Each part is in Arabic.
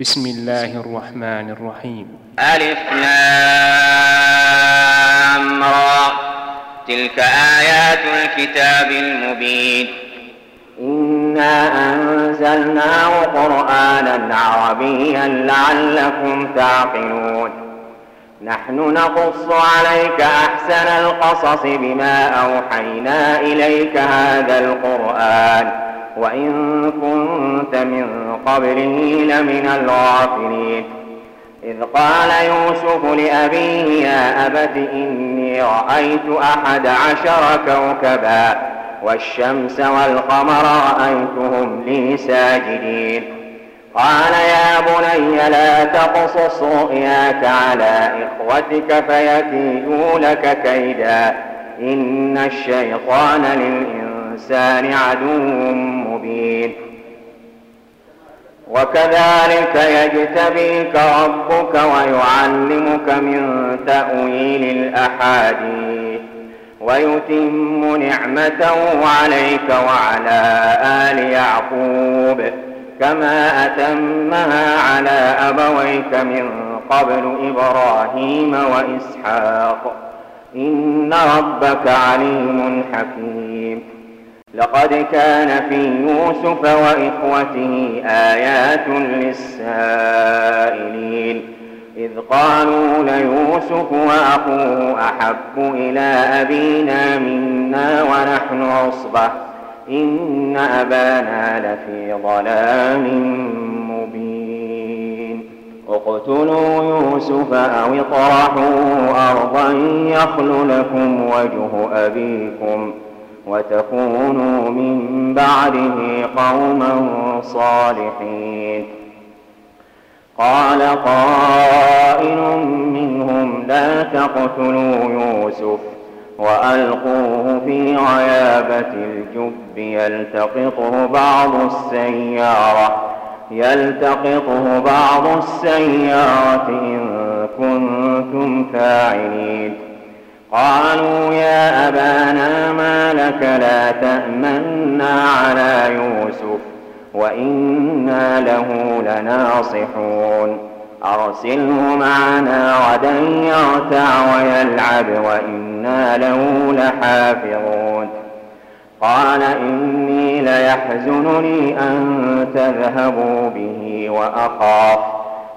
بسم الله الرحمن الرحيم ألف لام را تلك آيات الكتاب المبين إنا أنزلناه قرآنا عربيا لعلكم تعقلون نحن نقص عليك أحسن القصص بما أوحينا إليك هذا القرآن وإن كنت من قبله لمن الغافلين. إذ قال يوسف لأبيه يا أبت إني رأيت أحد عشر كوكبا والشمس والقمر رأيتهم لي ساجدين. قال يا بني لا تقصص رؤياك على إخوتك فيكيدوا لك كيدا. إن الشيطان للإنسان عدو مبين. وكذلك يجتبيك ربك ويعلمك من تأويل الأحاديث ويتم نعمته عليك وعلى آل يعقوب كما أتمها على أبويك من قبل إبراهيم وإسحاق. إن ربك عليم حكيم. لقد كان في يوسف وإخوته آيات للسائلين. إذ قالوا ليوسف وأخوه أحب إلى أبينا منا ونحن عصبة. إن أبانا لفي ضلال مبين. اقتلوا يوسف أو اطرحوا أرضا يخل لكم وجه أبيكم. وتكونوا من بعده قوما صالحين. قال قائل منهم لا تقتلوا يوسف وألقوه في غيابة الجب يلتقطه بعض السيارة يلتقطه بعض السيارة إن كنتم فاعلين. قالوا يا أبانا ما لك لا تأمنا على يوسف وإنا له لناصحون. أرسله معنا غدا يرتع ويلعب وإنا له لحافظون. قال إني ليحزنني أن تذهبوا به وأخاف.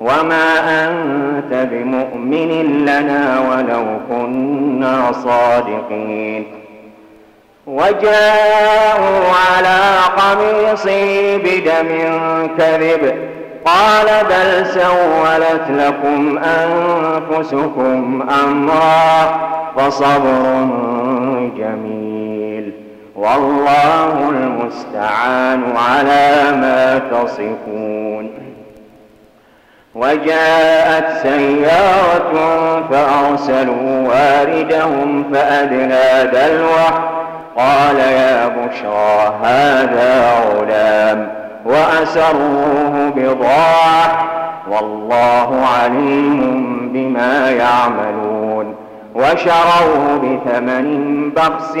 وما أنت بمؤمن لنا ولو كنا صادقين وجاءوا على قميصي بدم كذب قال بل سولت لكم أنفسكم أمرا فصبر جميل والله المستعان على ما تصفون وجاءت سيارة فأرسلوا واردهم فأدنى دلوه. قال يا بشرى هذا غلام وأسروه بضاعة. والله عليم بما يعملون. وشروه بثمن بخس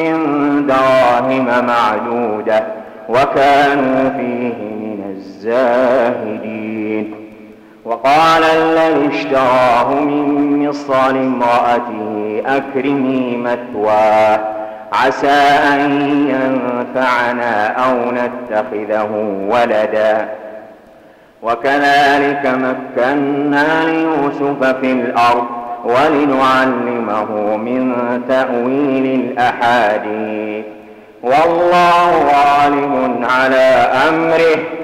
دراهم معدودة. وكانوا فيه من الزاهدين. وقال الذي اشتراه من مصر لامرأته أكرمي مثواه عسى أن ينفعنا أو نتخذه ولدا. وكذلك مكنا ليوسف في الأرض ولنعلمه من تأويل الأحاديث. والله غالب على أمره.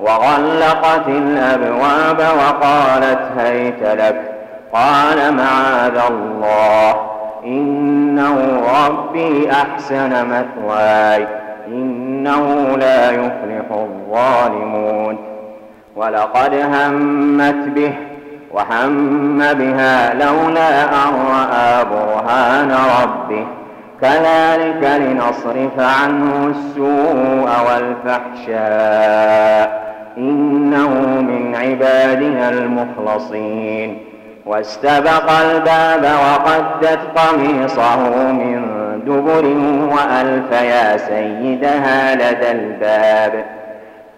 وغلقت الأبواب وقالت هيت لك قال معاذ الله إنه ربي أحسن مثواي إنه لا يفلح الظالمون. ولقد همت به وهم بها لولا أن رأى برهان ربه. كذلك لنصرف عنه السوء والفحشاء. إنه من عبادنا المخلصين. واستبق الباب وقدت قميصه من دبر وألف يا سيدها لدى الباب.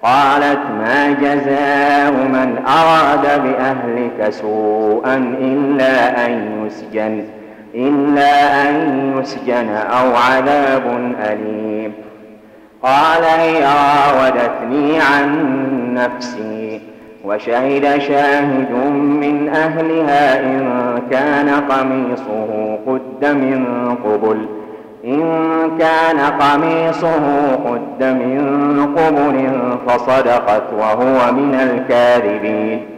قالت ما جزاء من أراد بأهلك سوءا إلا أن يسجن. إلا أن يسجن أو عذاب أليم. قال هي راودتني عن نفسي وشهد شاهد من أهلها إن كان قميصه قد من قبل إن كان قميصه قد من قبل فصدقت وهو من الكاذبين.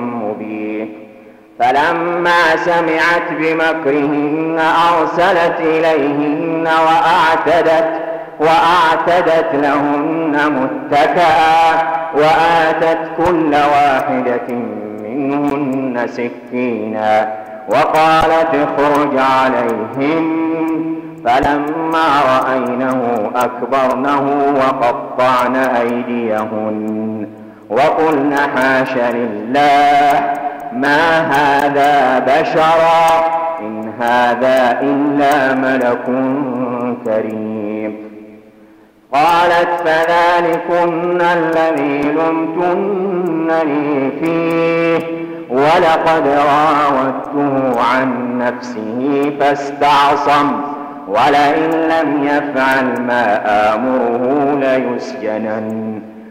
فلما سمعت بمكرهن أرسلت إليهن وأعتدت وأعتدت لهن متكئا وآتت كل واحدة منهن سكينا وقالت اخرج عليهم. فلما رأينه أكبرنه وقطعن أيديهن وقلن حاش لله ما هذا بشرا إن هذا إلا ملك كريم قالت فذلكن الذي لمتنني فيه ولقد راودته عن نفسه فاستعصم ولئن لم يفعل ما آمره ليسجنن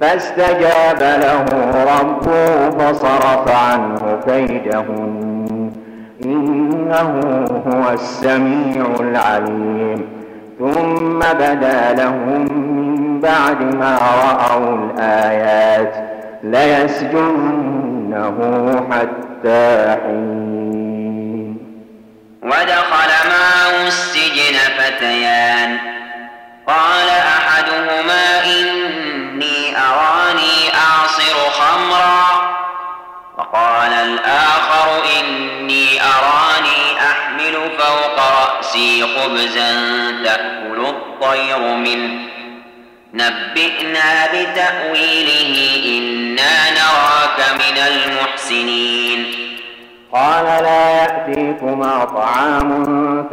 فاستجاب له ربه فصرف عنه كيدهن. إنه هو السميع العليم. ثم بدا لهم من بعد ما رأوا الآيات ليسجنه حتى حين. ودخل معه السجن فتيان. قال وقال الآخر إني أراني أحمل فوق رأسي خبزا تأكل الطير منه. نبئنا بتأويله إنا نراك من المحسنين. قال لا يأتيكما طعام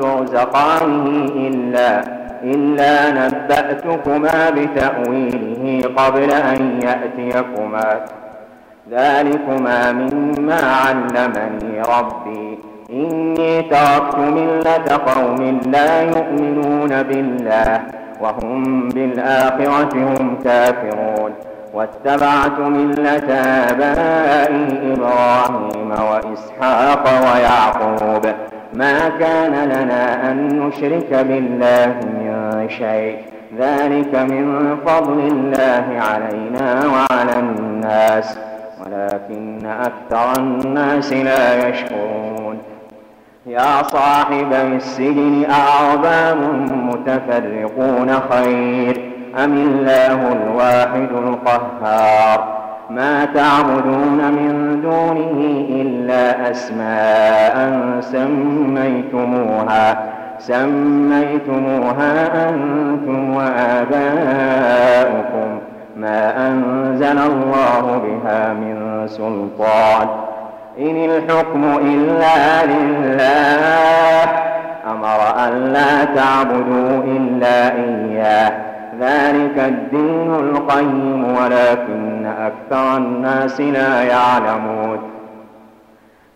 ترزقانه إلا إلا نبأتكما بتأويله قبل أن يأتيكما. ذلكما مما علمني ربي. إني تركت ملة قوم لا يؤمنون بالله وهم بالآخرة هم كافرون. واتبعت ملة آبائي إبراهيم وإسحاق ويعقوب. ما كان لنا أن نشرك بالله من شيء. ذلك من فضل الله علينا وعلى الناس. ولكن أكثر الناس لا يشكرون. يا صاحبي السجن أأرباب متفرقون خير أم الله الواحد القهار؟ ما تعبدون من دونه إلا أسماء سميتموها سميتموها أنتم وآباؤكم. ما أنزل الله بها من سلطان. إن الحكم إلا لله. أمر أن لا تعبدوا إلا إياه. ذلك الدين القيم ولكن أكثر الناس لا يعلمون.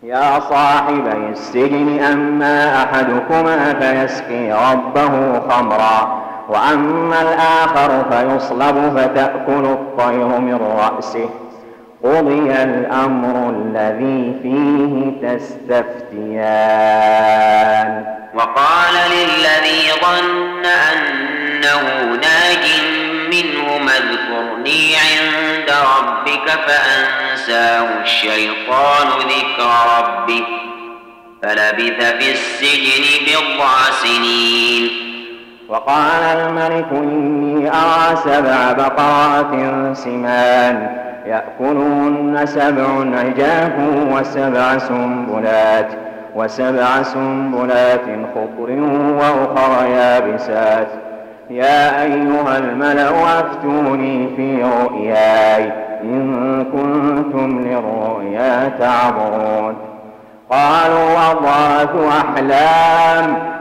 يا صاحبي السجن أما أحدكما فيسقي ربه خمرا. وأما الآخر فيصلب فتأكل الطير من رأسه. قضي الأمر الذي فيه تستفتيان. وقال للذي ظن أنه ناج منه اذكرني عند ربك فأنساه الشيطان ذكر ربه. فلبث في السجن بضع سنين. وقال الملك إني أرى سبع بقرات سمان يأكلهن سبع عجاف وسبع سنبلات وسبع سنبلات خضر وأخر يابسات. يا أيها الملأ أفتوني في رؤياي إن كنتم للرؤيا تعبرون. قالوا أضغاث أحلام.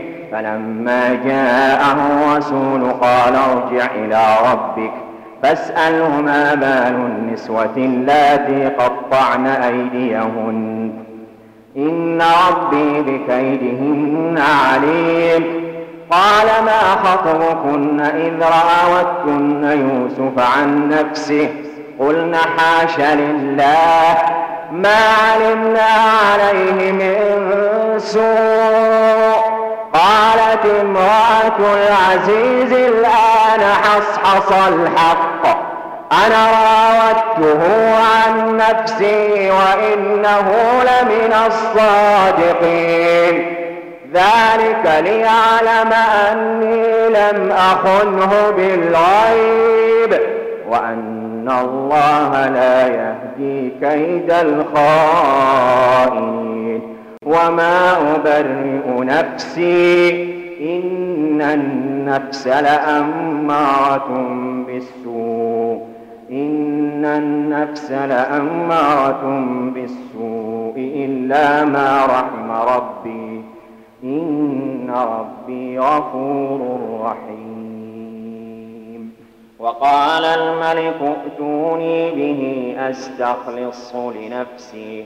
فلما جاءه الرسول قال ارجع إلى ربك فاسأله ما بال النسوة اللاتي قطعن أيديهن. إن ربي بكيدهن عليم. قال ما خطبكن إذ راوتن يوسف عن نفسه؟ قلن حاش لله. ما علمنا عليه من سوء. قالت امرأة العزيز الآن حصحص الحق. أنا راودته عن نفسي وإنه لمن الصادقين. ذلك ليعلم أني لم أخنه بالغيب وأن الله لا يهدي كيد الخائنين. وما أبرئ نفسي إن النفس لأمارة بالسوء إن النفس لأمارة بالسوء إلا ما رحم ربي إن ربي غفور رحيم وقال الملك ائتوني به أستخلصه لنفسي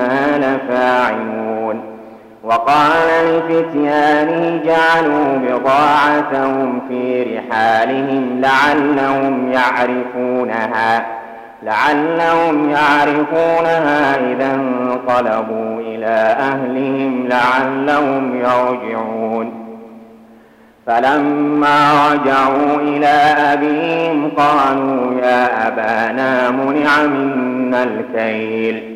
وإنا لفاعلون. وقال لفتيانه جعلوا بضاعتهم في رحالهم لعلهم يعرفونها لعلهم يعرفونها إذا انقلبوا إلى أهلهم لعلهم يرجعون. فلما رجعوا إلى أبيهم قالوا يا أبانا منع منا الكيل.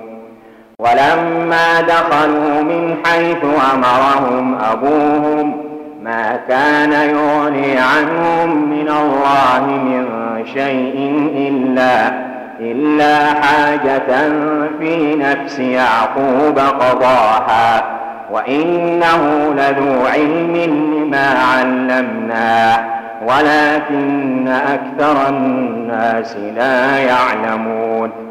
ولما دخلوا من حيث أمرهم أبوهم ما كان يغني عنهم من الله من شيء إلا إلا حاجة في نفس يعقوب قضاها وإنه لذو علم لما علمناه ولكن أكثر الناس لا يعلمون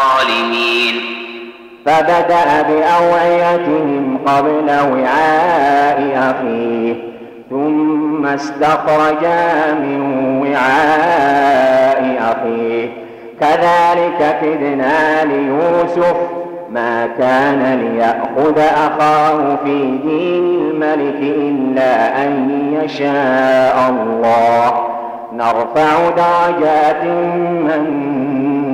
الظالمين. فبدأ بأوعيتهم قبل وعاء أخيه ثم استخرجا من وعاء أخيه. كذلك كدنا ليوسف ما كان ليأخذ أخاه في دين الملك إلا أن يشاء الله. نرفع درجات من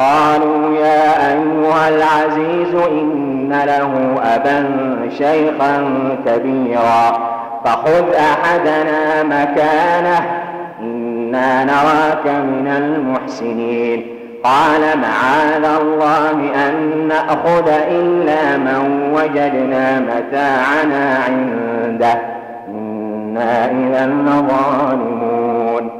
قالوا يا أيها العزيز إن له أبا شيخا كبيرا فخذ أحدنا مكانه إنا نراك من المحسنين. قال معاذ الله أن نأخذ إلا من وجدنا متاعنا عنده. إنا إذا لظالمون.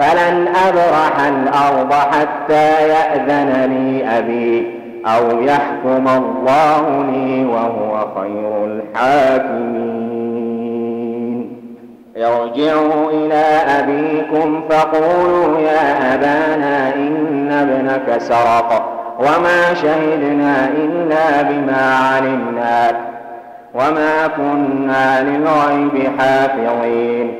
فلن أبرح الأرض حتى يأذن لي أبي أو يحكم الله لي وهو خير الحاكمين. ارجعوا إلى أبيكم فقولوا يا أبانا إن ابنك سرق وما شهدنا إلا بما علمنا وما كنا للغيب حافظين.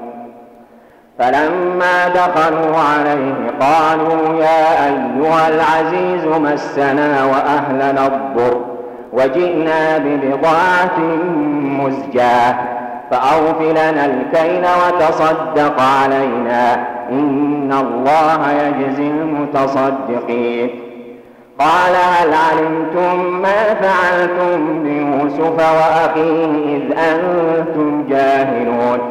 فلما دخلوا عليه قالوا يا أيها العزيز مسنا وأهلنا الضر وجئنا ببضاعة مزجاة فأوف لنا الكيل وتصدق علينا إن الله يجزي المتصدقين. قال هل علمتم ما فعلتم بيوسف وأخيه إذ أنتم جاهلون؟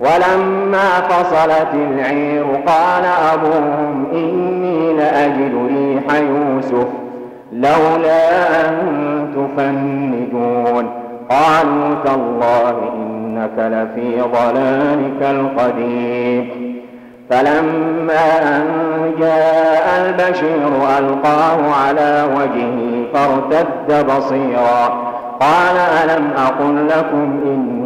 ولما فصلت العير قال أبوهم إني لأجد ريح يوسف لولا أن تفندون. قالوا تالله إنك لفي ضلالك القديم. فلما أن جاء البشير ألقاه على وجهه فارتد بصيرا. قال ألم أقل لكم إني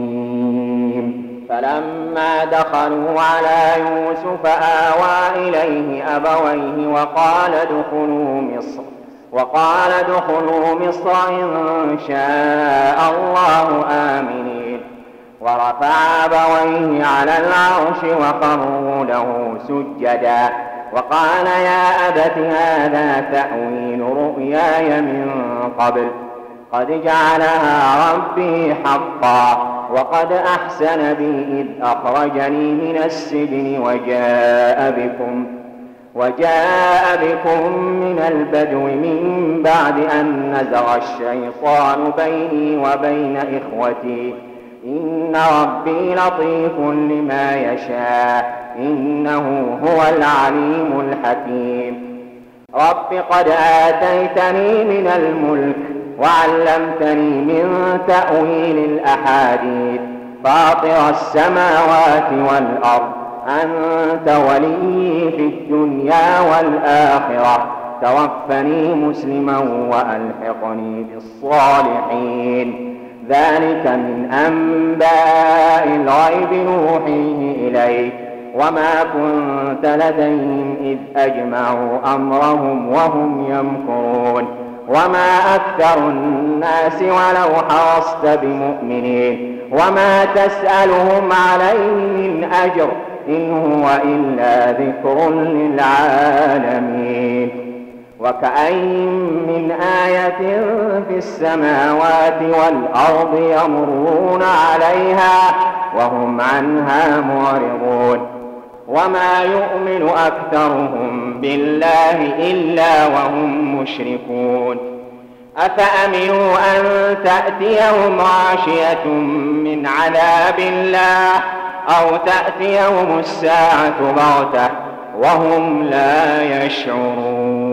فلما دخلوا على يوسف آوى إليه أبويه وقال ادخلوا مصر وقال ادخلوا مصر إن شاء الله آمنين. ورفع أبويه على العرش وقروا له سجدا. وقال يا أبت هذا تأويل رؤياي من قبل. قد جعلها ربي حقا وقد أحسن بي إذ أخرجني من السجن وجاء بكم وجاء بكم من البدو من بعد أن نزغ الشيطان بيني وبين إخوتي إن ربي لطيف لما يشاء إنه هو العليم الحكيم رب قد آتيتني من الملك وعلمتني من تأويل الأحاديث فاطر السماوات والأرض أنت ولي في الدنيا والآخرة. توفني مسلما وألحقني بالصالحين. ذلك من أنباء الغيب نوحيه إليك. وما كنت لديهم إذ أجمعوا أمرهم وهم يمكرون. وما أكثر الناس ولو حرصت بمؤمنين وما تسألهم عليه من أجر إن هو إلا ذكر للعالمين وكأين من آية في السماوات والأرض يمرون عليها وهم عنها معرضون وما يؤمن أكثرهم بالله إلا وهم مشركون أفأمنوا أن تأتيهم عاشية من عذاب الله أو تأتيهم الساعة بغتة وهم لا يشعرون؟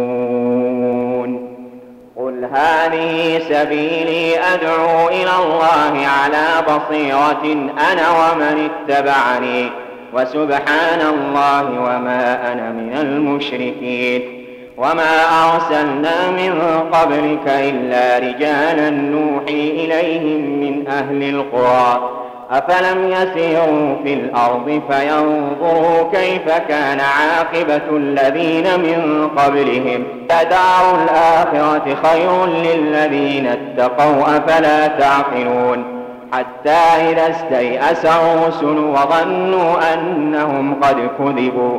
قل هذه سبيلي أدعو إلى الله على بصيرة أنا ومن اتبعني وسبحان الله وما أنا من المشركين. وما أرسلنا من قبلك إلا رجالا نوحي إليهم من أهل القرى أفلم يسيروا في الأرض فينظروا كيف كان عاقبة الذين من قبلهم فدار الآخرة خير للذين اتقوا أفلا تعقلون حتى إذا استيأس الرسل وظنوا أنهم قد كذبوا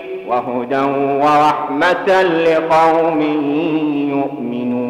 وهدى ورحمة لقوم يؤمنون.